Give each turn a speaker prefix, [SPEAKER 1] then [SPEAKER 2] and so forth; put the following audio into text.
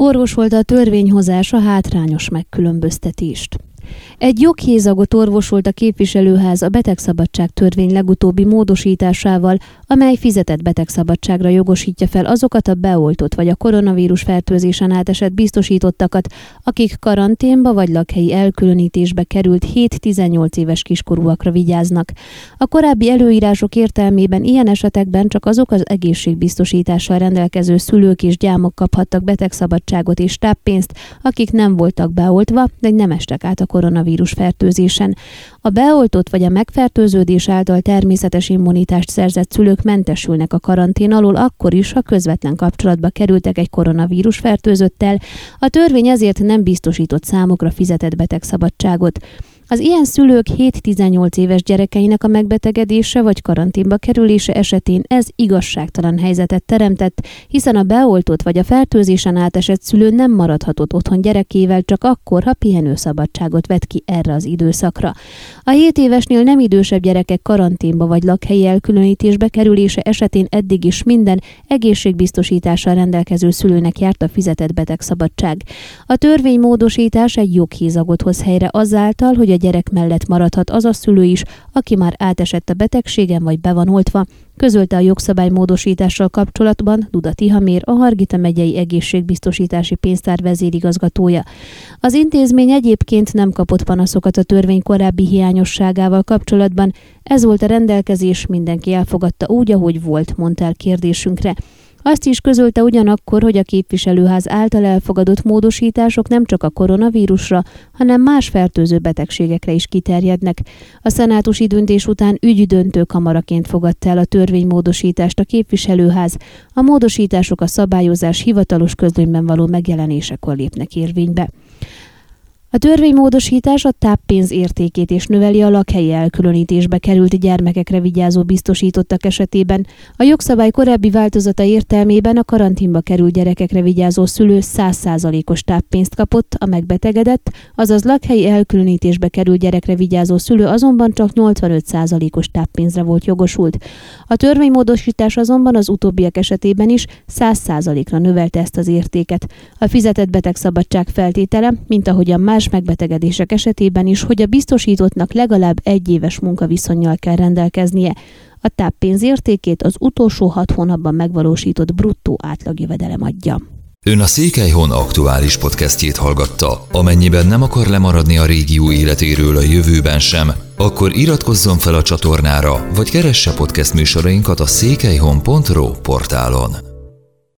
[SPEAKER 1] A törvényhozás a hátrányos megkülönböztetést. Egy joghézagot orvosolt a képviselőház a betegszabadság törvény legutóbbi módosításával, amely fizetett betegszabadságra jogosítja fel azokat a beoltott vagy a koronavírus fertőzésen átesett biztosítottakat, akik karanténba vagy lakhelyi elkülönítésbe került 7-18 éves kiskorúakra vigyáznak. A korábbi előírások értelmében ilyen esetekben csak azok az egészségbiztosítással rendelkező szülők és gyámok kaphattak betegszabadságot és táppénzt, akik nem voltak beoltva, de nem estek át a koronavírus fertőzésen. A beoltott vagy a megfertőződés által természetes immunitást szerzett szülők mentesülnek a karantén alól akkor is, ha közvetlen kapcsolatba kerültek egy koronavírus fertőzöttel. A törvény ezért nem biztosított számukra fizetett betegszabadságot. Az ilyen szülők 7-18 éves gyerekeinek a megbetegedése vagy karanténba kerülése esetén ez igazságtalan helyzetet teremtett, hiszen a beoltott vagy a fertőzésen átesett szülő nem maradhatott otthon gyerekével csak akkor, ha pihenőszabadságot vett ki erre az időszakra. A 7 évesnél nem idősebb gyerekek karanténba vagy lakhelyi elkülönítésbe kerülése esetén eddig is minden egészségbiztosítással rendelkező szülőnek járt a fizetett betegszabadság. A törvénymódosítás egy joghézagot hoz helyre azáltal, hogy a gyerek mellett maradhat az a szülő is, aki már átesett a betegségen vagy be van oltva, közölte a jogszabály módosítással kapcsolatban Duda Tihamér, a Hargita megyei egészségbiztosítási pénztár vezérigazgatója. Az intézmény egyébként nem kapott panaszokat a törvény korábbi hiányosságával kapcsolatban, ez volt a rendelkezés, mindenki elfogadta úgy, ahogy volt, mondta el kérdésünkre. Azt is közölte ugyanakkor, hogy a képviselőház által elfogadott módosítások nem csak a koronavírusra, hanem más fertőző betegségekre is kiterjednek. A szenátusi döntés után ügydöntő kamaraként fogadta el a törvénymódosítást a képviselőház. A módosítások a szabályozás hivatalos közlönyben való megjelenésekor lépnek érvénybe. A törvénymódosítás a táppénz értékét és növeli a lakhelyi elkülönítésbe került gyermekekre vigyázó biztosítottak esetében. A jogszabály korábbi változata értelmében a karanténba került gyerekekre vigyázó szülő 100%-os táppénzt kapott, a megbetegedett, azaz lakhelyi elkülönítésbe került gyerekre vigyázó szülő azonban csak 85%-os táppénzre volt jogosult. A törvénymódosítás azonban az utóbbiak esetében is 100%-ra növelte ezt az értéket. A fizetett betegszabadság feltétele, mint ahogyan más más megbetegedések esetében is, hogy a biztosítottnak legalább egy éves munkaviszonyjal kell rendelkeznie. A táppénz értékét az utolsó hat hónapban megvalósított bruttó átlagjövedelem adja.
[SPEAKER 2] Ön a Székelyhon aktuális podcastjét hallgatta. Amennyiben nem akar lemaradni a régió életéről a jövőben sem, akkor iratkozzon fel a csatornára, vagy keresse podcast műsorainkat a székelyhon.pro portálon.